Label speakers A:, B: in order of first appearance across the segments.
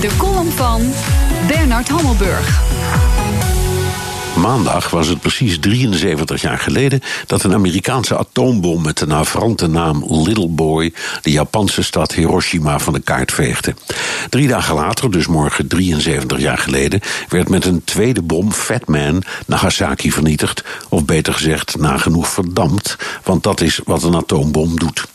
A: De column van Bernard Hammelburg.
B: Maandag was het precies 73 jaar geleden dat een Amerikaanse atoombom met de navrante naam Little Boy de Japanse stad Hiroshima van de kaart veegde. Drie dagen later, dus morgen 73 jaar geleden, werd met een tweede bom Fat Man Nagasaki vernietigd, of beter gezegd nagenoeg verdampt, want dat is wat een atoombom doet.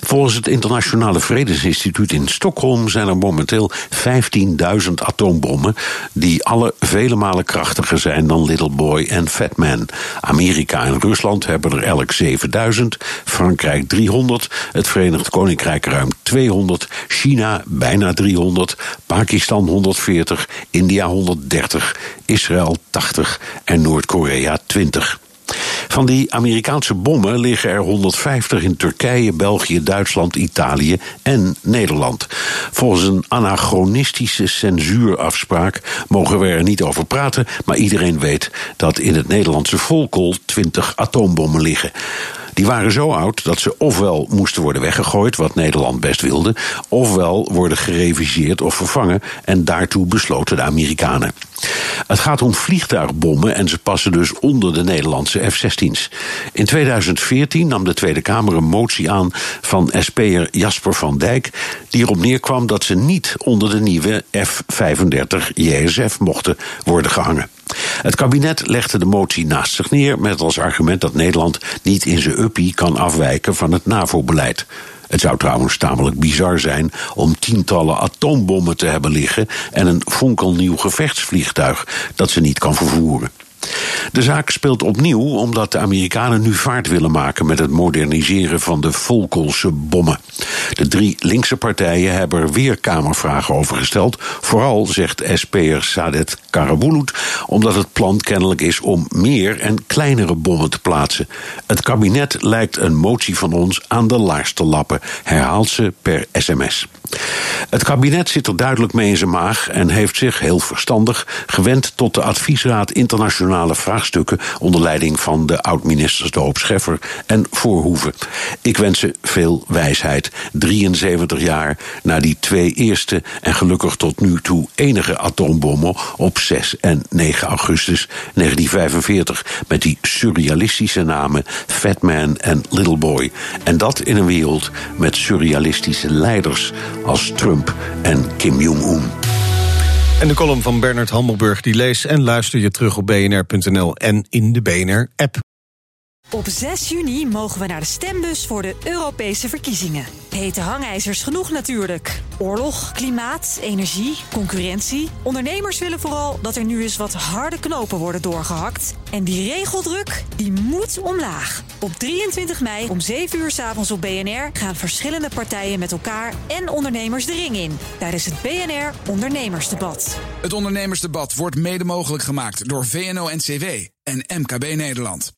B: Volgens het Internationale Vredesinstituut in Stockholm zijn er momenteel 15.000 atoombommen, die alle vele malen krachtiger zijn dan Little Boy en Fat Man. Amerika en Rusland hebben er elk 7000, Frankrijk 300, het Verenigd Koninkrijk ruim 200, China bijna 300, Pakistan 140, India 130, Israël 80 en Noord-Korea 20. Van die Amerikaanse bommen liggen er 150 in Turkije, België, Duitsland, Italië en Nederland. Volgens een anachronistische censuurafspraak mogen we er niet over praten, maar iedereen weet dat in het Nederlandse volkel 20 atoombommen liggen. Die waren zo oud dat ze ofwel moesten worden weggegooid, wat Nederland best wilde, ofwel worden gereviseerd of vervangen en daartoe besloten de Amerikanen. Het gaat om vliegtuigbommen en ze passen dus onder de Nederlandse F-16's. In 2014 nam de Tweede Kamer een motie aan van SP'er Jasper van Dijk, die erop neerkwam dat ze niet onder de nieuwe F-35 JSF mochten worden gehangen. Het kabinet legde de motie naast zich neer met als argument dat Nederland niet in zijn uppie kan afwijken van het NAVO-beleid. Het zou trouwens tamelijk bizar zijn om tientallen atoombommen te hebben liggen en een fonkelnieuw gevechtsvliegtuig dat ze niet kan vervoeren. De zaak speelt opnieuw omdat de Amerikanen nu vaart willen maken met het moderniseren van de Volkelse bommen. De drie linkse partijen hebben er weer Kamervragen over gesteld. Vooral, zegt SP'er Sadet Karabulut, omdat het plan kennelijk is om meer en kleinere bommen te plaatsen. Het kabinet lijkt een motie van ons aan de laars te lappen, herhaalt ze per sms. Het kabinet zit er duidelijk mee in zijn maag en heeft zich, heel verstandig, gewend tot de adviesraad internationale vraagstukken onder leiding van de oud-ministers De Hoop Scheffer en Voorhoeven. Ik wens ze veel wijsheid. 73 jaar na die twee eerste en gelukkig tot nu toe enige atoombommen op 6 en 9 augustus 1945 met die surrealistische namen Fat Man en Little Boy. En dat in een wereld met surrealistische leiders als Trump en Kim Jong-un.
C: En de column van Bernard Hammelburg die lees en luister je terug op bnr.nl en in de BNR-app.
D: Op 6 juni mogen we naar de stembus voor de Europese verkiezingen. Hete hangijzers genoeg natuurlijk. Oorlog, klimaat, energie, concurrentie. Ondernemers willen vooral dat er nu eens wat harde knopen worden doorgehakt. En die regeldruk, die moet omlaag. Op 23 mei om 7 uur s avonds op BNR gaan verschillende partijen met elkaar en ondernemers de ring in. Tijdens het BNR Ondernemersdebat.
E: Het Ondernemersdebat wordt mede mogelijk gemaakt door VNO-NCW en MKB Nederland.